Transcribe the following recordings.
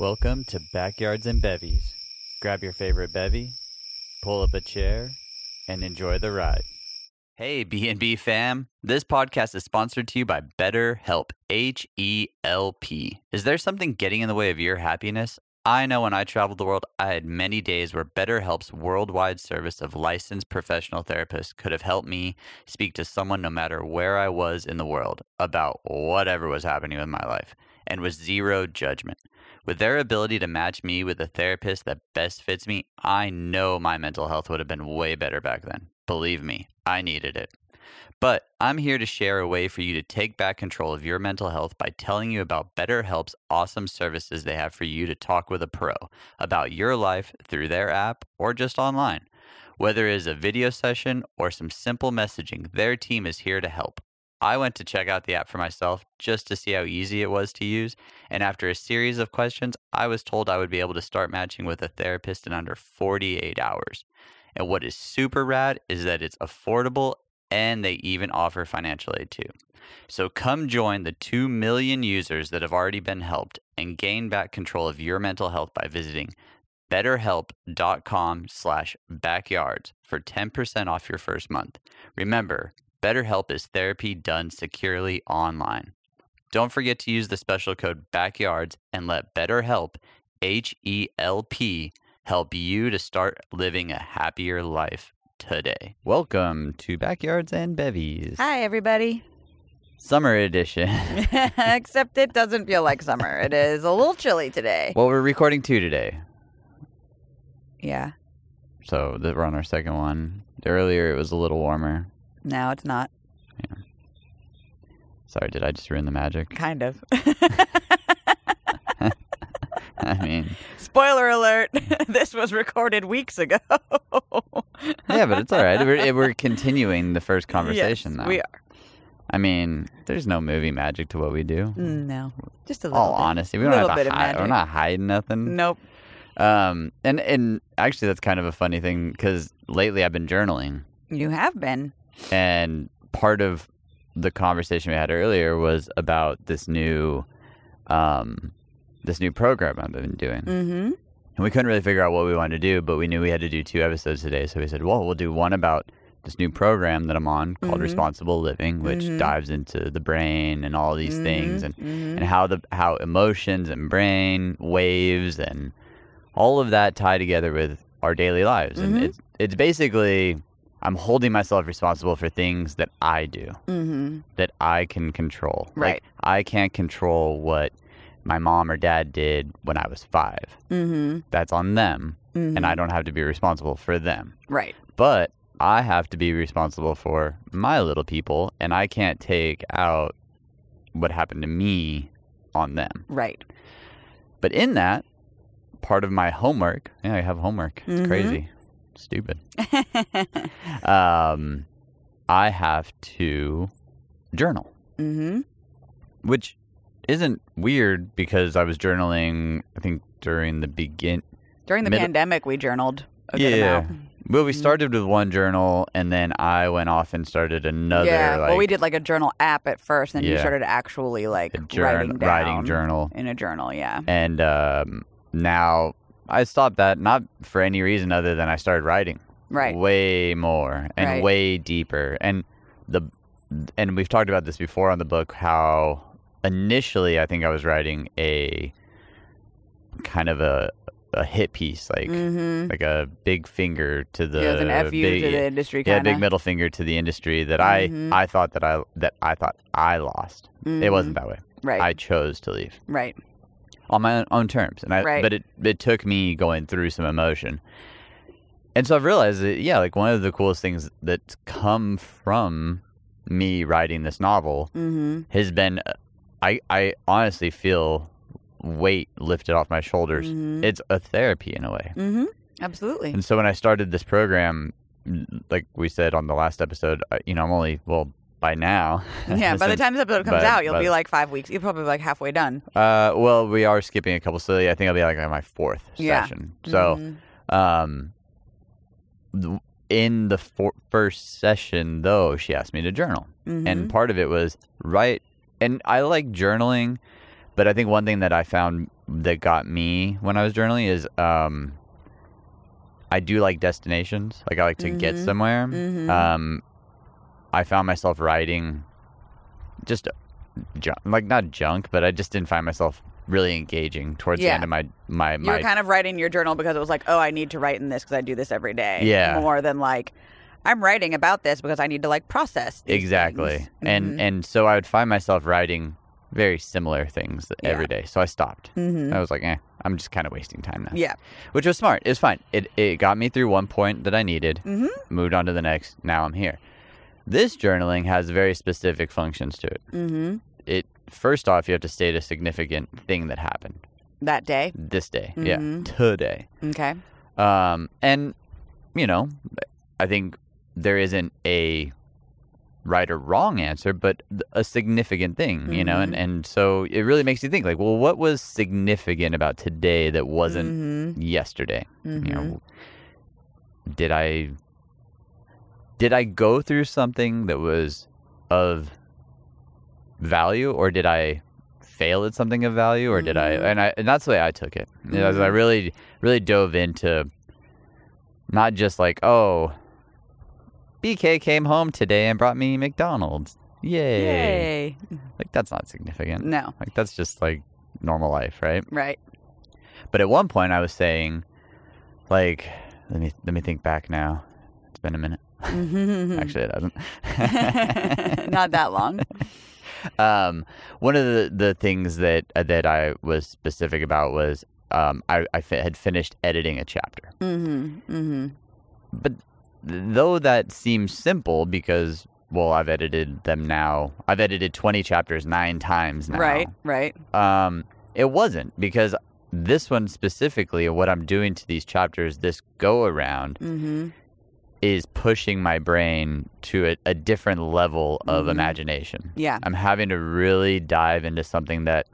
Welcome to Backyards and Bevvies. Grab your favorite bevy, pull up a chair, and enjoy the ride. Hey B&B fam, this podcast is sponsored to you by BetterHelp, H E L P. Is there something getting in the way of your happiness? I know when I traveled the world, I had many days where BetterHelp's worldwide service of licensed professional therapists could have helped me speak to someone no matter where I was in the world about whatever was happening with my life and with zero judgment. With their ability to match me with a therapist that best fits me, I know my mental health would have been way better back then. Believe me, I needed it. But I'm here to share a way for you to take back control of your mental health by telling you about BetterHelp's awesome services they have for you to talk with a pro about your life through their app or just online. Whether it is a video session or some simple messaging, their team is here to help. I went to check out the app for myself just to see how easy it was to use, and after a series of questions, I was told I would be able to start matching with a therapist in under 48 hours. And what is super rad is that it's affordable and they even offer financial aid too. So come join the 2 million users that have already been helped and gain back control of your mental health by visiting betterhelp.com slash backyards for 10% off your first month. Remember, BetterHelp is therapy done securely online. Don't forget to use the special code BACKYARDS and let BetterHelp, H E L P, help you to start living a happier life today. Welcome to Backyards and Bevvies, Hi, everybody. Summer Edition. Except it doesn't feel like summer. It is a little chilly today. well, we're recording two today, Yeah. so th- we're on our second one. Earlier, it was a little warmer. No, it's not. Yeah. Sorry, did I just ruin the magic? Kind of. I mean, Spoiler alert. this was recorded weeks ago. yeah, but it's all right. We're, we're continuing the first conversation yes, now. We are. I mean, there's no movie magic to what we do. No. Just a little All bit. honesty, we don't have to hide. We're not hiding nothing. Nope. Um, and and actually, that's kind of a funny thing because lately I've been journaling, You have been. And part of the conversation we had earlier was about this new, um, this new program I've been doing, Mm-hmm. and we couldn't really figure out what we wanted to do, but we knew we had to do two episodes today, so we said, well, we'll do one about this new program that I'm on called Mhm. Responsible Living, which Mhm. dives into the brain and all these things, and hmm and how the how emotions and brain waves and all of that tie together with our daily lives and Mhm. it's it's basically i'm holding myself responsible for things that i do hmm that i can control Right. like i can't control what my mom or dad did when i was 5 mm-hmm. that's on them hmm and i don't have to be responsible for them Right. but i have to be responsible for my little people and i can't take out what happened to me on them Right. But in that, part of my homework, yeah, I have homework. It's Mhm. crazy. Stupid. Um, I have to journal, hmm which isn't weird because I was journaling, I think, during the begin. During the Middle- pandemic, we journaled a Yeah. Well, we Mhm. started with one journal and then I went off and started another. yeah. like, well, we did like a journal app at first, and then you started actually like jour- writing down writing journal. in a journal. Yeah. And um, now I stopped that, not for any reason other than I started writing. Right. way more and Right. way deeper and the and we've talked about this before on the book how initially i think i was writing a kind of a a hit piece like mm-hmm. like a big finger to the yeah, an big, to the industry. yeah Kinda. big middle finger to the industry that Mhm. i i thought that i that i thought i lost it Mhm. wasn't that way right. i chose to leave right. On my own, own terms and i Right. but it it took me going through some emotion and so i've realized that yeah like one of the coolest things that's come from me writing this novel Mm-hmm. has been uh, i i honestly feel weight lifted off my shoulders Mhm. it's a therapy in a way Mm-hmm. Absolutely. and so when i started this program like we said on the last episode you know i'm only well by now yeah. By the time this episode comes but- out, you'll but- be like five weeks. You'll probably be like halfway done. uh well we are skipping a couple so i think i'll be like on my fourth Yeah. session so Mhm. Um, th- in the for- first session, though, she asked me to journal, Mhm. and part of it was write. And I like journaling, but I think one thing that I found that got me when I was journaling is um I do like destinations. Like I like to get Mhm. somewhere. Mhm. Um I found myself writing just junk, like not junk, but I just didn't find myself really engaging towards the end of my my You my were kind of writing your journal because it was like, oh, I need to write in this because I do this every day. Yeah. More than like, I'm writing about this because I need to like process. Exactly. things. And and so I would find myself writing very similar things every day. So I stopped. Mhm. I was like, eh, I'm just kind of wasting time now. yeah. Which was smart. It's fine. It it got me through one point that I needed. Mhm. Moved on to the next. Now I'm here. This journaling has very specific functions to it. Mm-hmm. It first off, you have to state a significant thing that happened That day. this day. Mhm. Yeah, today. Okay. Um, and you know, I think there isn't a right or wrong answer, but a significant thing, you know, and, Mhm. and so it really makes you think like, well, what was significant about today that wasn't Mm-hmm. yesterday? Mm-hmm. You know, did I did I go through something that was of value, or did I fail at something of value, or did I? Mhm. And I and that's the way I took it. As I really really dove into not just like oh, BK came home today and brought me McDonald's. Yay! Yay. Like that's not significant. No. Like that's just like normal life, right? Right. But at one point, I was saying, like, let me let me think back now. It's been a minute. Actually, it hasn't. Not that long. um, one of the, the things that uh, that I was specific about was um, I, I fi- had finished editing a chapter. Mm-hmm. Mm-hmm. But though that seems simple because well, I've edited them now. I've edited twenty chapters nine times now. Right. Right. Um, it wasn't because this one specifically, what I'm doing to these chapters, this go around, Mm-hmm. Is pushing my brain to a, a different level of Mhm. imagination. Yeah. I'm having to really dive into something that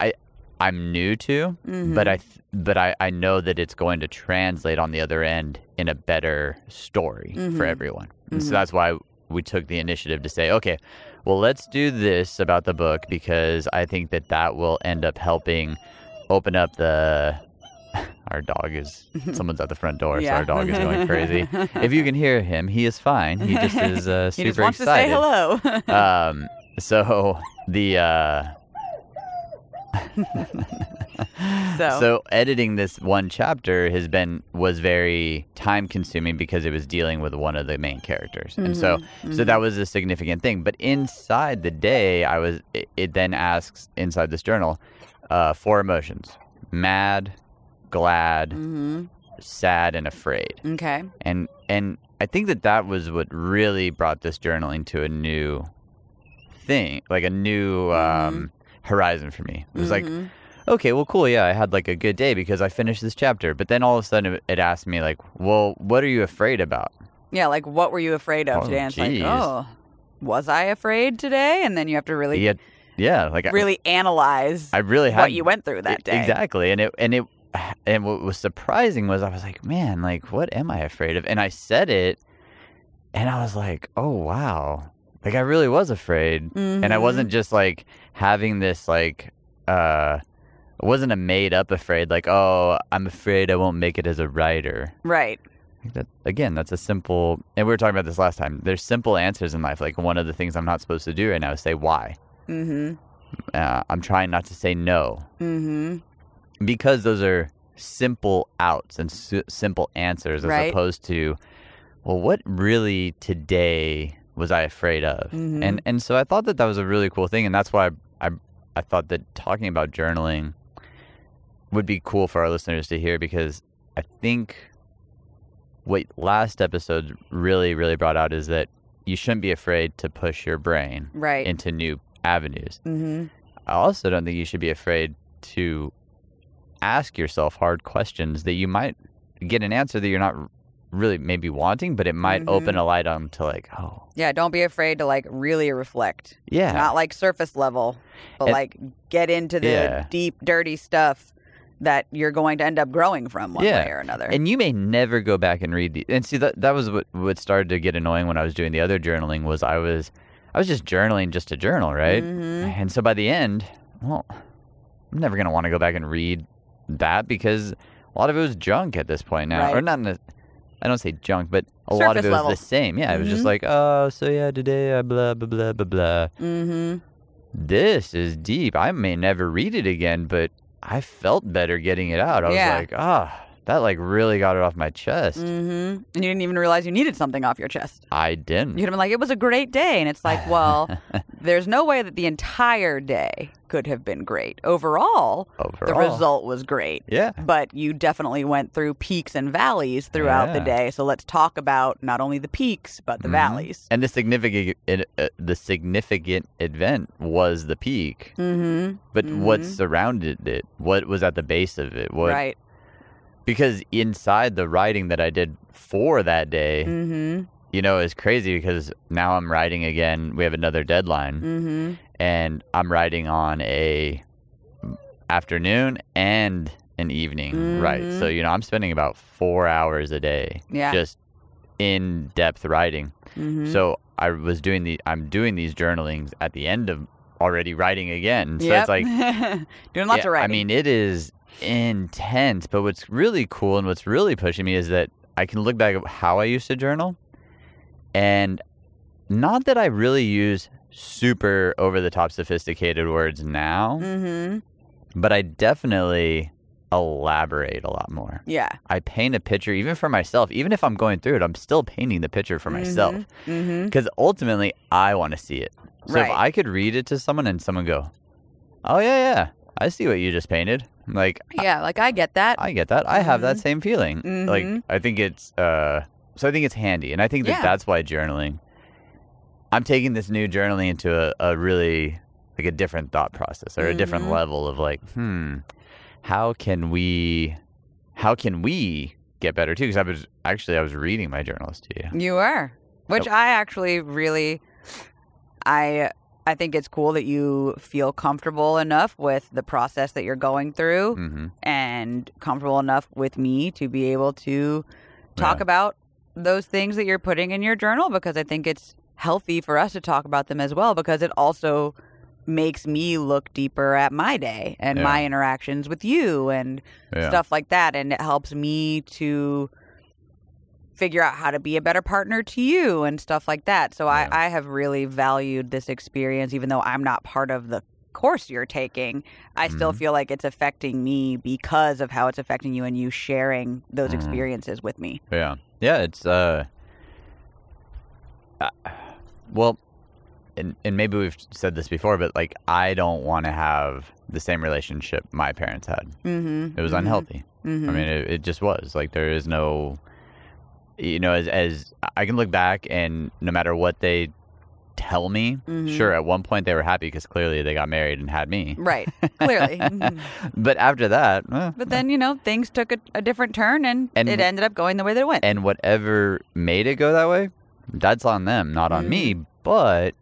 I I'm new to, Mm-hmm. but I but I, I know that it's going to translate on the other end in a better story for Mhm. everyone. And so Mhm. that's why we took the initiative to say, okay, well, let's do this about the book because I think that that will end up helping open up the. Our dog is. Someone's at the front door, so our dog is going crazy. If you can hear him, he is fine. He just is uh, he super just wants excited. to say hello. Um, so the uh, So? so editing this one chapter has been was very time consuming because it was dealing with one of the main characters, and so Mm-hmm. so that was a significant thing. But inside the day, I was it, it then asks inside this journal uh, four emotions: mad, glad, mm-hmm. sad, and afraid Okay. and and I think that that was what really brought this journaling to a new thing, like a new um, horizon for me. It was like, Mhm. okay, well, cool, yeah, I had like a good day because I finished this chapter. But then all of a sudden, it, asked me like, well, what are you afraid about? yeah, like what were you afraid of Oh, today? And it's like, oh, was I afraid today? And then you have to really, Yeah, yeah, like I- really analyze I, really had what you went through that day. Exactly. And it and it and what was surprising was I was like, man, like what am I afraid of? And I said it and I was like, oh wow. Like I really was afraid. And I Mhm. wasn't just like having this like uh it wasn't a made up afraid like, oh, I'm afraid I won't make it as a writer. Right. That again, that's a simple and we were talking about this last time. There's simple answers in life. Like one of the things I'm not supposed to do right now is say why. Mm-hmm. Uh, I'm trying not to say no. Mm-hmm. Because those are simple outs and su- simple answers as Right. opposed to well what really today was i afraid of Mhm. and and so i thought that that was a really cool thing and that's why i i thought that talking about journaling would be cool for our listeners to hear because i think what last episode really really brought out is that you shouldn't be afraid to push your brain Right. into new avenues mm-hmm. I also don't think you should be afraid to ask yourself hard questions that you might get an answer that you're not really maybe wanting, but it might open Mhm. a light on to like, oh, Yeah. Don't be afraid to like really reflect. yeah, Not like surface level, but And- like get into the Yeah. deep, dirty stuff that you're going to end up growing from one Yeah. way or another. and you may never go back and read the and see that that was what what started to get annoying when I was doing the other journaling was I was I was just journaling just to journal, right? Mhm. And so by the end, well, I'm never gonna want to go back and read that because a lot of it was junk at this point now, or not. I don't say junk, but a lot of Surface it was the same. Yeah, it was just Mhm. like, oh, so yeah, today I blah blah blah blah blah. Mm-hmm. This is deep. I may never read it again, but I felt better getting it out. I Yeah. was like, ah, that like really got it off my chest. Mm-hmm. And you didn't even realize you needed something off your chest. I didn't. You'd have been like, it was a great day. And it's like, well, there's no way that the entire day could have been great. Overall, Overall. the result was great. Yeah. But you definitely went through peaks and valleys throughout the day. So let's talk about not only the peaks, but the Mhm. valleys. And the significant it, uh, the significant event was the peak, Mm-hmm. but what Mhm. surrounded it, what was at the base of it, what Right. Because inside the writing that I did for that day, Mm-hmm. you know, is crazy because now I'm writing again. We have another deadline, Mm-hmm. and I'm writing on a afternoon and an evening, right? Mhm. So you know, I'm spending about four hours a day Yeah. just in depth writing. Mm-hmm. So I was doing the I'm doing these journalings at the end of already writing again. So Yep. it's like doing lots yeah, of writing. I mean, it is intense, but what's really cool and what's really pushing me is that I can look back at how I used to journal and not that I really use super over the top sophisticated words now, mm-hmm. but I definitely elaborate a lot more. Yeah. I paint a picture even for myself. Even if I'm going through it, I'm still painting the picture for myself Mm-hmm. because ultimately I want to see it. So if I could read it to someone and someone go, "Oh yeah, yeah, I see what you just painted," like, Yeah, like I get that. I get that. I have that Mhm. same feeling. Like Mhm. I think it's uh so I think it's handy. And I think that Yeah. that's why journaling I'm taking this new journaling into a, a really like a different thought process or a different Mhm. level of like, hmm, how can we how can we get better too? Because I was actually I was reading my journals to you. You are, which I actually really, I I think it's cool that you feel comfortable enough with the process that you're going through, hmm and comfortable enough with me to be able to talk Yeah. about those things that you're putting in your journal because I think it's healthy for us to talk about them as well because it also makes me look deeper at my day and Yeah. my interactions with you and Yeah. stuff like that and it helps me to figure out how to be a better partner to you and stuff like that so Yeah. I, I have really valued this experience even though i'm not part of the course you're taking i still Mhm. feel like it's affecting me because of how it's affecting you and you sharing those Mhm. experiences with me Yeah. Yeah, it's uh, uh well and and maybe we've said this before, but like I don't want to have the same relationship my parents had. mm-hmm. It was unhealthy. mm-hmm. I mean, it, it just was. Like there is no you know, as as I can look back and no matter what they tell me, Mhm. sure at one point they were happy because clearly they got married and had me. right clearly Mhm. but after that, eh, but then you know things took a, a different turn and, And it ended up going the way that it went and whatever made it go that way, that's on them, not on me. Mm-hmm. But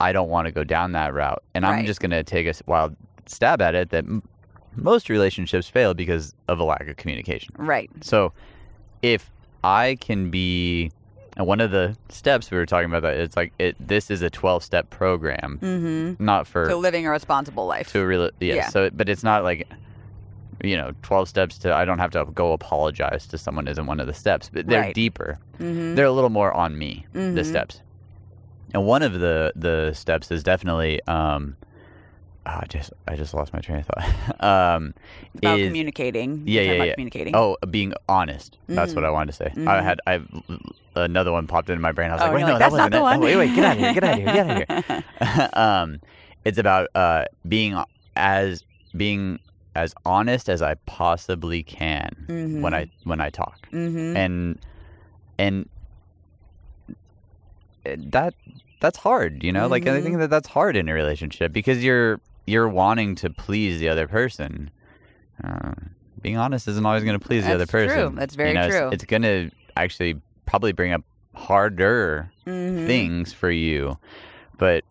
I don't want to go down that route, and I'm just gonna take a wild stab at it that m- most relationships fail because of a lack of communication. right So, if I can be, and one of the steps we were talking about that it's like it. This is a 12 step program, mm-hmm. not for so living a responsible life to a real yeah, Yeah. So, but it's not like you know 12 steps to. I don't have to go apologize to someone. Isn't one of the steps, but they're Right. deeper mm-hmm. they're a little more on me the Mhm. steps and one of the the steps is definitely um I just I just lost my train of thought. um, about is communicating. Yeah, yeah, about yeah. Communicating. oh being honest. That's what. I wanted to say. I Mhm. had I another one popped into my brain. I was Oh, like, wait, no, like, that wasn't the it. one. Oh, wait, wait, get out of here, get out of here, get out of here. um, it's about uh being as being as honest as I possibly can when I when I talk Mm-hmm. and and that that's hard you know like i think that that's hard in a relationship because you're you're wanting to please the other person uh, being honest isn't always going to please the other That's true. person That's very you know, it's- true. it's, going to actually probably bring up harder Mhm. things for you but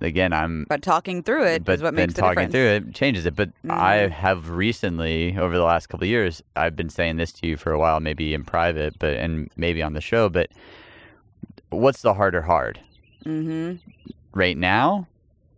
again i'm But talking through it is but what makes the talking difference. through it changes it. But I Mhm. have recently, over the last couple of years, I've been saying this to you for a while, maybe in private, but and maybe on the show. But what's the harder hard Mm-hmm. right now?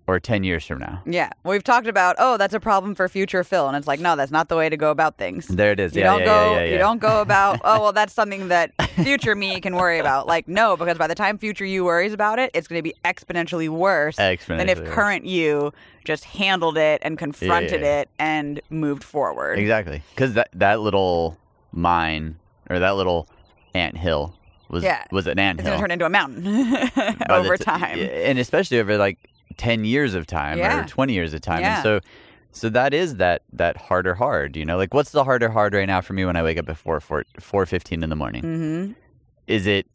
Or 10 years from now? Yeah. We've talked about, oh, that's a problem for future Phil. And it's like, no, that's not the way to go about things. There it is. You yeah, don't yeah, go yeah, you don't go about, oh well that's something that future me can worry about. Like, no, because by the time future you worries about it, it's gonna be exponentially worse than if worse. current you just handled it and confronted it and moved forward. Exactly. Because that, that little mine or that little ant hill was, was an ant It's hill. gonna turn into a mountain over t- time. and especially over like 10 years of time Yeah. or 20 years of time Yeah. and so so that is that that harder hard you know like what's the harder hard right now for me when i wake up at 4 4 4:15 in the morning Mm-hmm. is it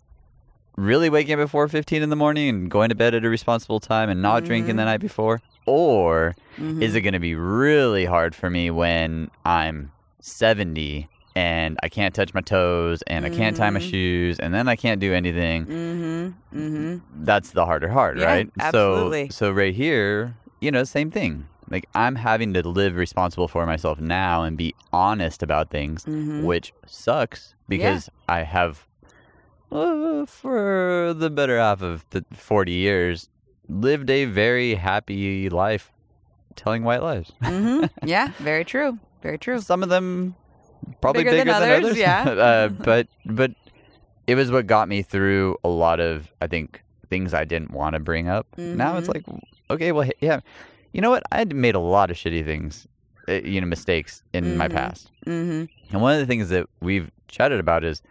really waking up at 4:15 in the morning and going to bed at a responsible time and not drinking Mm-hmm. the night before or is it going to be really hard for me when i'm 70 and I can't touch my toes and I can't tie my Mhm. shoes and then I can't do anything Mm-hmm. Mm-hmm. that's the harder hard, Yeah, right? absolutely. So so right here, you know, same thing. Like I'm having to live responsible for myself now and be honest about things, Mhm. which sucks because I have uh, for the better half of the 40 years lived a very happy life telling white lies. mm-hmm. Yeah, very true. Very true. Some of them probably Bigger bigger, than than, others, others. yeah. uh, but but it was what got me through a lot of I think things I didn't want to bring up. Now it's Mhm. like okay, well, yeah, you know what? I had made a lot of shitty things, uh, you know, mistakes in my Mhm. past. Mm-hmm. And one of the things that we've chatted about is,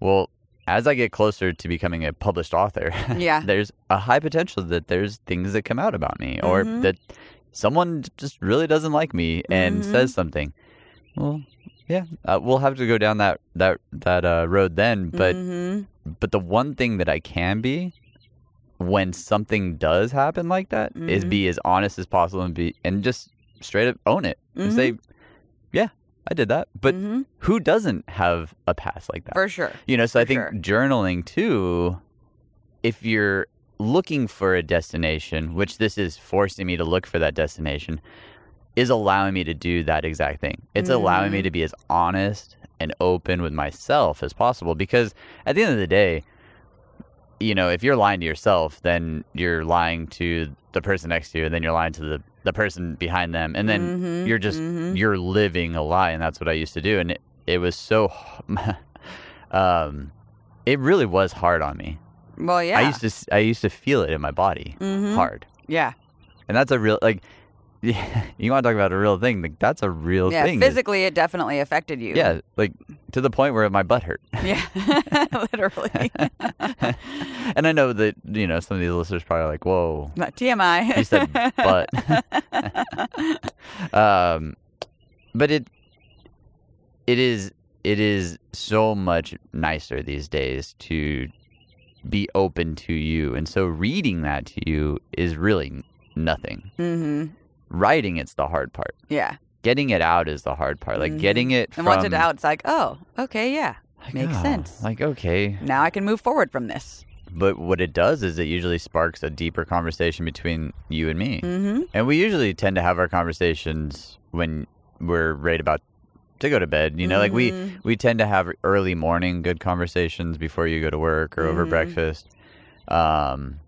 well, as I get closer to becoming a published author, Yeah. there's a high potential that there's things that come out about me or Mhm. that someone just really doesn't like me and says something. Well, yeah, uh, we'll have to go down that that that uh, road then. But mm-hmm. but the one thing that I can be when something does happen like that is Mhm. be as honest as possible and be and just straight up own it and Mhm. say, yeah, I did that. But mm-hmm. who doesn't have a past like that? for sure. You know, so I think sure. journaling too, if you're looking for a destination, which this is forcing me to look for that destination, is allowing me to do that exact thing. It's allowing me Mhm. to be as honest and open with myself as possible because at the end of the day, you know, if you're lying to yourself, then you're lying to the person next to you, and then you're lying to the, the person behind them, and then Mhm, you're just mhm. you're living a lie, and that's what I used to do, and it, it was so, um, it really was hard on me. Well, yeah. I used to I used to feel it in my body Mhm. hard, Yeah. and that's a real like. you want to talk about a real thing? Like that's a real Yeah. thing. Physically, it definitely affected you. yeah, like to the point where my butt hurt. Yeah. Literally. and I know that you know some of these listeners probably are like, "Whoa, Not TMI. you said butt." um, but it it is it is so much nicer these days to be open to you, and so reading that to you is really nothing. mm-hmm. Writing it's the hard part. Yeah. Getting it out is the hard part. Like Mhm. getting it And from once it's out, it's like, oh, okay, yeah. like, makes oh, sense. Like okay, Now I can move forward from this. But what it does is it usually sparks a deeper conversation between you and me. Mm-hmm. And we usually tend to have our conversations when we're right about to go to bed. You know, like we Mhm. we tend to have early morning good conversations before you go to work or over Mhm. breakfast. Um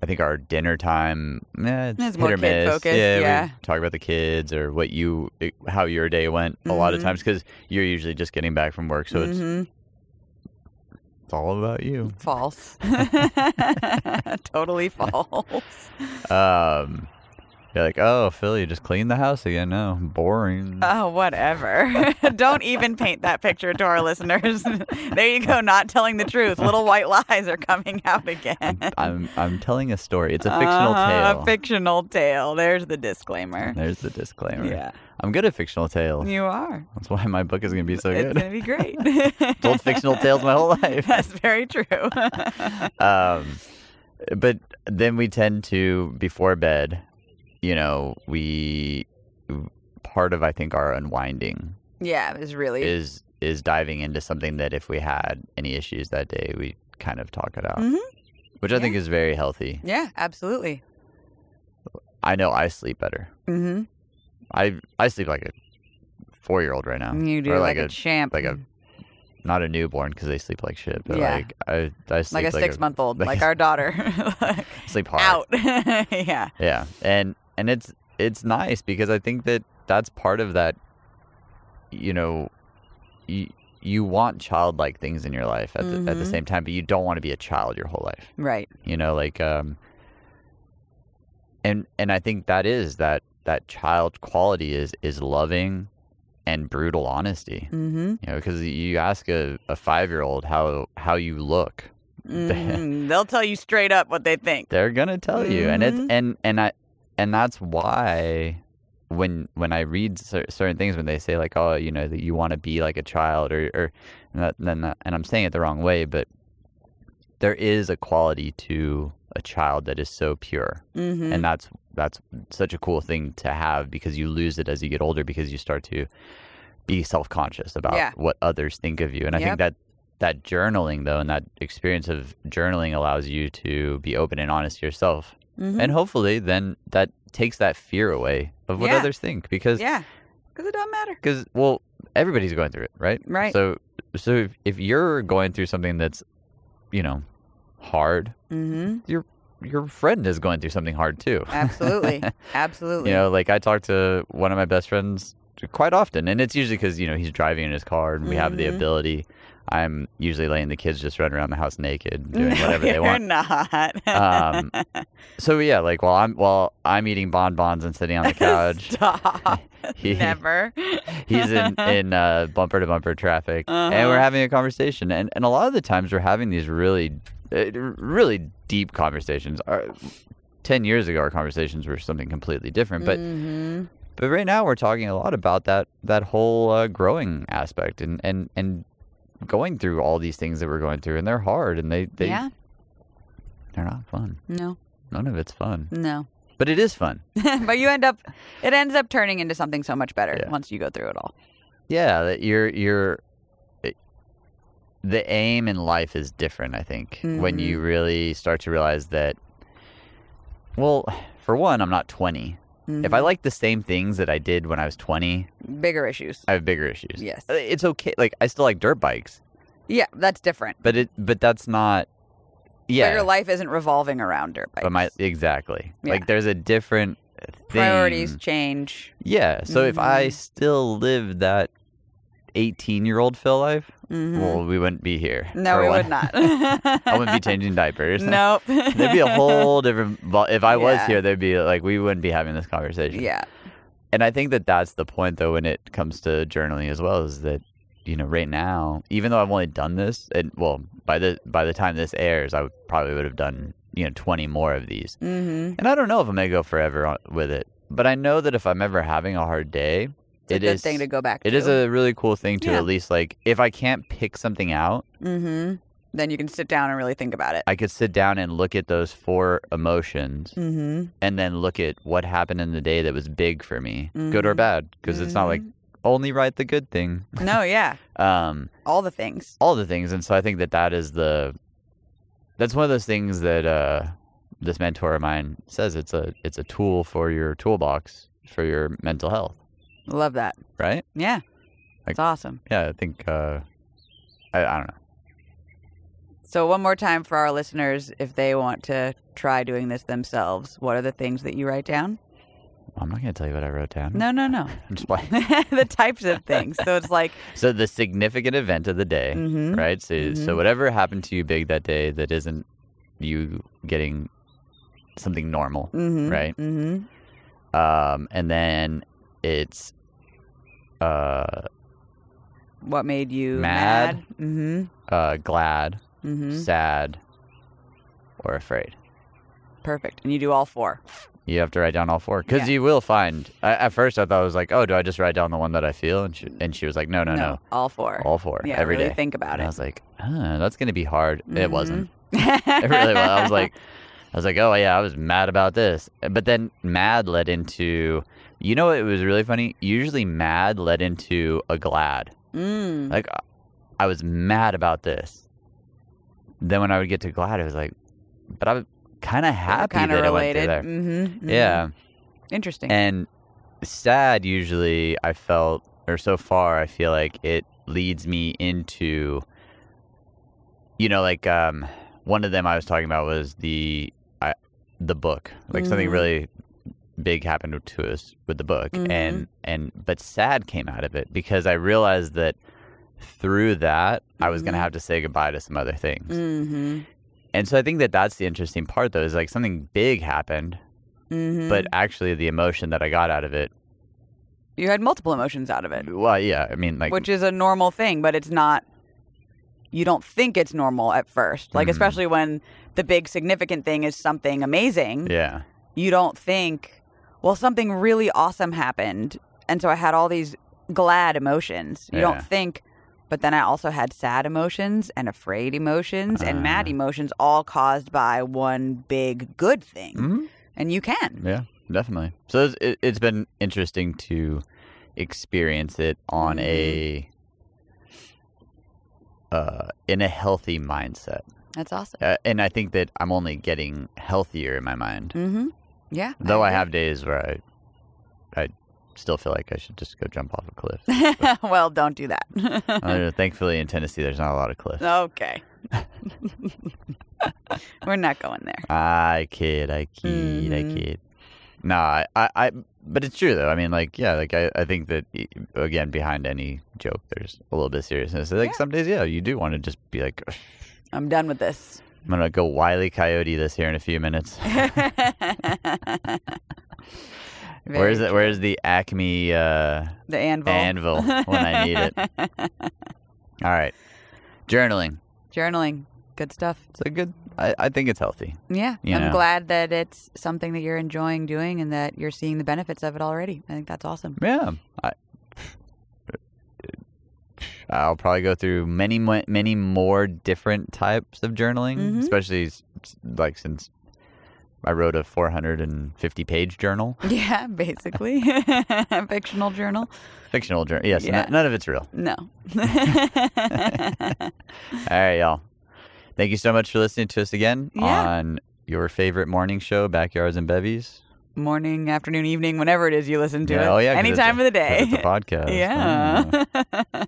I think our dinner time, eh, it's, It's hit more or miss. kid-focused, yeah, yeah. we talk about the kids or what you, how your day went. A lot of Mhm. times because you're usually just getting back from work, so it's Mhm. it's all about you. false. totally false. Um, you're like, oh, Phil, you just cleaned the house again. No, boring. Oh, whatever. Don't even paint that picture to our listeners. there you go, not telling the truth. Little white lies are coming out again. I'm I'm telling a story. It's a fictional Uh-huh, tale. A fictional tale. There's the disclaimer. There's the disclaimer. Yeah, I'm good at fictional tales. you are. That's why my book is gonna be so it's good. It's gonna be great. Told fictional tales my whole life. That's very true. um, but then we tend to before bed, you know, we part of I think our unwinding yeah, was really. is is diving into something that if we had any issues that day, we kind of talk it out, Mhm. which I think is very healthy. Yeah, absolutely. I know I sleep better. Mm-hmm. I I sleep like a four year old right now, You do or like, like a, champ. like a not a newborn because they sleep like shit, but Yeah. like I, I sleep like a six month old, like like our daughter. sleep hard. Out. yeah. Yeah, and and it's it's nice because I think that that's part of that. You know, you you want childlike things in your life at the, at the Mhm. same time, but you don't want to be a child your whole life. Right. You know, like um. And and I think that is that that child quality is is loving, and brutal honesty. Mm-hmm. You know, because you ask a, a five year old how how you look, Mhm. They'll tell you straight up what they think. they're gonna tell you and it's Mhm. and and i and that's why when when i read cer- certain things when they say like oh you know that you want to be like a child or or and, that, and i'm saying it the wrong way but there is a quality to a child that is so pure Mm-hmm. and that's that's such a cool thing to have because you lose it as you get older because you start to be self-conscious about Yeah. what others think of you and i think that that journaling though and that experience of journaling allows you to be open and honest to yourself mm-hmm. and hopefully then that takes that fear away of what Yeah. others think because yeah, because it doesn't matter. because well everybody's going through it right Right. so so if, if you're going through something that's you know hard Mm-hmm. your your friend is going through something hard too Absolutely. Absolutely. you know like i talk to one of my best friends quite often and it's usually because you know he's driving in his car and we have the Mhm. ability i'm usually letting the kids just run around the house naked doing No, whatever they you're want not. um, so yeah like while i'm while i'm eating bonbons and sitting on the couch Stop. He- Never. he's in in uh, bumper to bumper traffic and Uh-huh. we're having a conversation and and a lot of the times we're having these really uh, really deep conversations our, 10 years ago our conversations were something completely different but Mhm. but right now we're talking a lot about that that whole uh, growing aspect and and and going through all these things that we're going through and they're hard and they they yeah. they're not fun No. none of it's fun No. but it is fun but you end up, it ends up turning into something so much better Yeah. once you go through it all. yeah that you're you're it- the aim in life is different i think when you mm-hmm. really start to realize that well for one i'm not 20 if i Mhm. like the same things that i did when i was 20 bigger issues. i have bigger issues Yes. Uh, it's okay like i still like dirt bikes Yeah, that's different. but it but that's not yeah But your life isn't revolving around dirt bikes. but my exactly Yeah. like there's a different thing. priorities change. yeah so if i Mhm. still live that 18 year old phil life Mhm. well we wouldn't be here no, we one. would not. i wouldn't be changing diapers Nope. there'd be a whole different if i was Yeah. here there'd be like we wouldn't be having this conversation yeah. and i think that that's the point though when it comes to journaling as well is that you know right now even though i've only done this and well by the by the time this airs i would, probably would have done you know 20 more of these Mm-hmm. and i don't know if i'm gonna go forever on, with it but i know that if i'm ever having a hard day It's a it good is- thing to go back it to. is a really cool thing to Yeah. at least like if i can't pick something out Mm-hmm. Then you can sit down and really think about it. i could sit down and look at those four emotions Mm-hmm. and then look at what happened in the day that was big for me good or Mhm. bad because it's not like only write the good thing No, yeah. um All the things. all the things and so i think that that is the that's one of those things that uh this mentor of mine says it's a it's a tool for your toolbox for your mental health Love that. right Yeah. It's awesome. yeah i think uh i, I don't know So one more time for our listeners, if they want to try doing this themselves, what are the things that you write down? i'm not going to tell you what i wrote down No, no, no. I'm just playing. the types of things. So it's like, so the significant event of the day mhm, right so, so Mhm. whatever happened to you big that day that isn't you getting something normal mhm, right? mhm. um and then it's uh What made you Mad. mad? Mm-hmm. uh glad Mm-hmm. sad or afraid Perfect. And you do all four. you have to write down all four because Yeah. you will find I, at first i thought it was like oh do i just write down the one that i feel and she, and she was like no no no, All four. all four yeah, every really day. think about and i was like huh, that's gonna be hard it wasn't it really was i was like i was like oh yeah i was mad about this but then mad led into you know it was really funny usually mad led into a glad mm. like I was mad about this. Then when I would get to glad, it was like, but I was kind of happy kind that of I went through related. there. Mm-hmm. Yeah, Interesting. and sad usually I felt, or so far I feel like it leads me into you know like um one of them I was talking about was the I, the book like something Mhm. really big happened to us with the book Mhm. and and but sad came out of it because I realized that through that I was going to Mhm. have to say goodbye to some other things. Mm-hmm. And so I think that that's the interesting part though is like something big happened Mm-hmm. but actually the emotion that I got out of it you had multiple emotions out of it, well yeah I mean like which is a normal thing, but it's not. You don't think it's normal at first, like Mhm. especially when the big significant thing is something amazing. yeah You don't think, well, something really awesome happened, and so I had all these glad emotions. You Yeah. don't think, but then I also had sad emotions and afraid emotions and mad Ah. emotions, all caused by one big good thing. hmm And you can. Yeah, definitely. So it's, it, it's been interesting to experience it on a uh, in a healthy mindset, That's awesome. uh, and I think that I'm only getting healthier in my mind. Mm-hmm. Yeah. Though I agree. have days where I I still feel like I should just go jump off a cliff. well, don't do that. Uh, thankfully, in Tennessee, there's not a lot of cliffs. okay. We're not going there. I kid, I kid, I Mhm. kid. No, I, I, I, but it's true though. I mean, like, yeah, like I, I think that again, behind any joke, there's a little bit of seriousness. Like Yeah. some days, yeah, you do want to just be like, I'm done with this. I'm gonna go wily coyote this here in a few minutes. where's it? Where's the Acme uh, The anvil. anvil when I need it? All right, journaling. Journaling. Good stuff. It's a good. I, I think it's healthy. Yeah. You I'm know. glad that it's something that you're enjoying doing and that you're seeing the benefits of it already. I think that's awesome. Yeah, I, I'll probably go through many, many more different types of journaling, Mhm. especially like since I wrote a 450 page journal, Yeah, basically. Fictional journal. fictional journal. Yes, n- Yeah. none of it's real. No. All right, y'all. Thank you so much for listening to us again Yeah. on your favorite morning show, Backyards and Bevvies. Morning, afternoon, evening, whenever it is you listen to Yeah, it. oh yeah, Any time a- of the day. It's a podcast. yeah.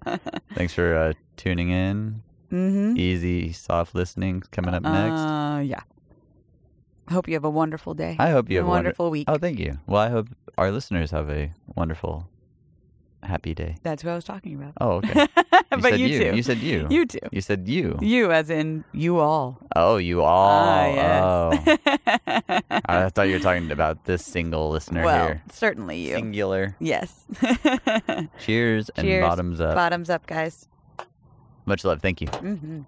Oh. Thanks for uh, tuning in. mm-hmm. Easy, soft listening coming up next. Uh, yeah. I hope you have a wonderful day. I hope you have a wonder- wonderful week. Oh, thank you. Well, I hope our listeners have a wonderful, happy day. That's what I was talking about. Oh, okay. You but said you, you. too. You said you. You too. You said you. You, as in you all. Oh, you all. Ah, Oh. yes. I thought you were talking about this single listener well, here. certainly you. Singular. yes. Cheers and bottoms up. Bottoms up, guys. Much love. Thank you. hmm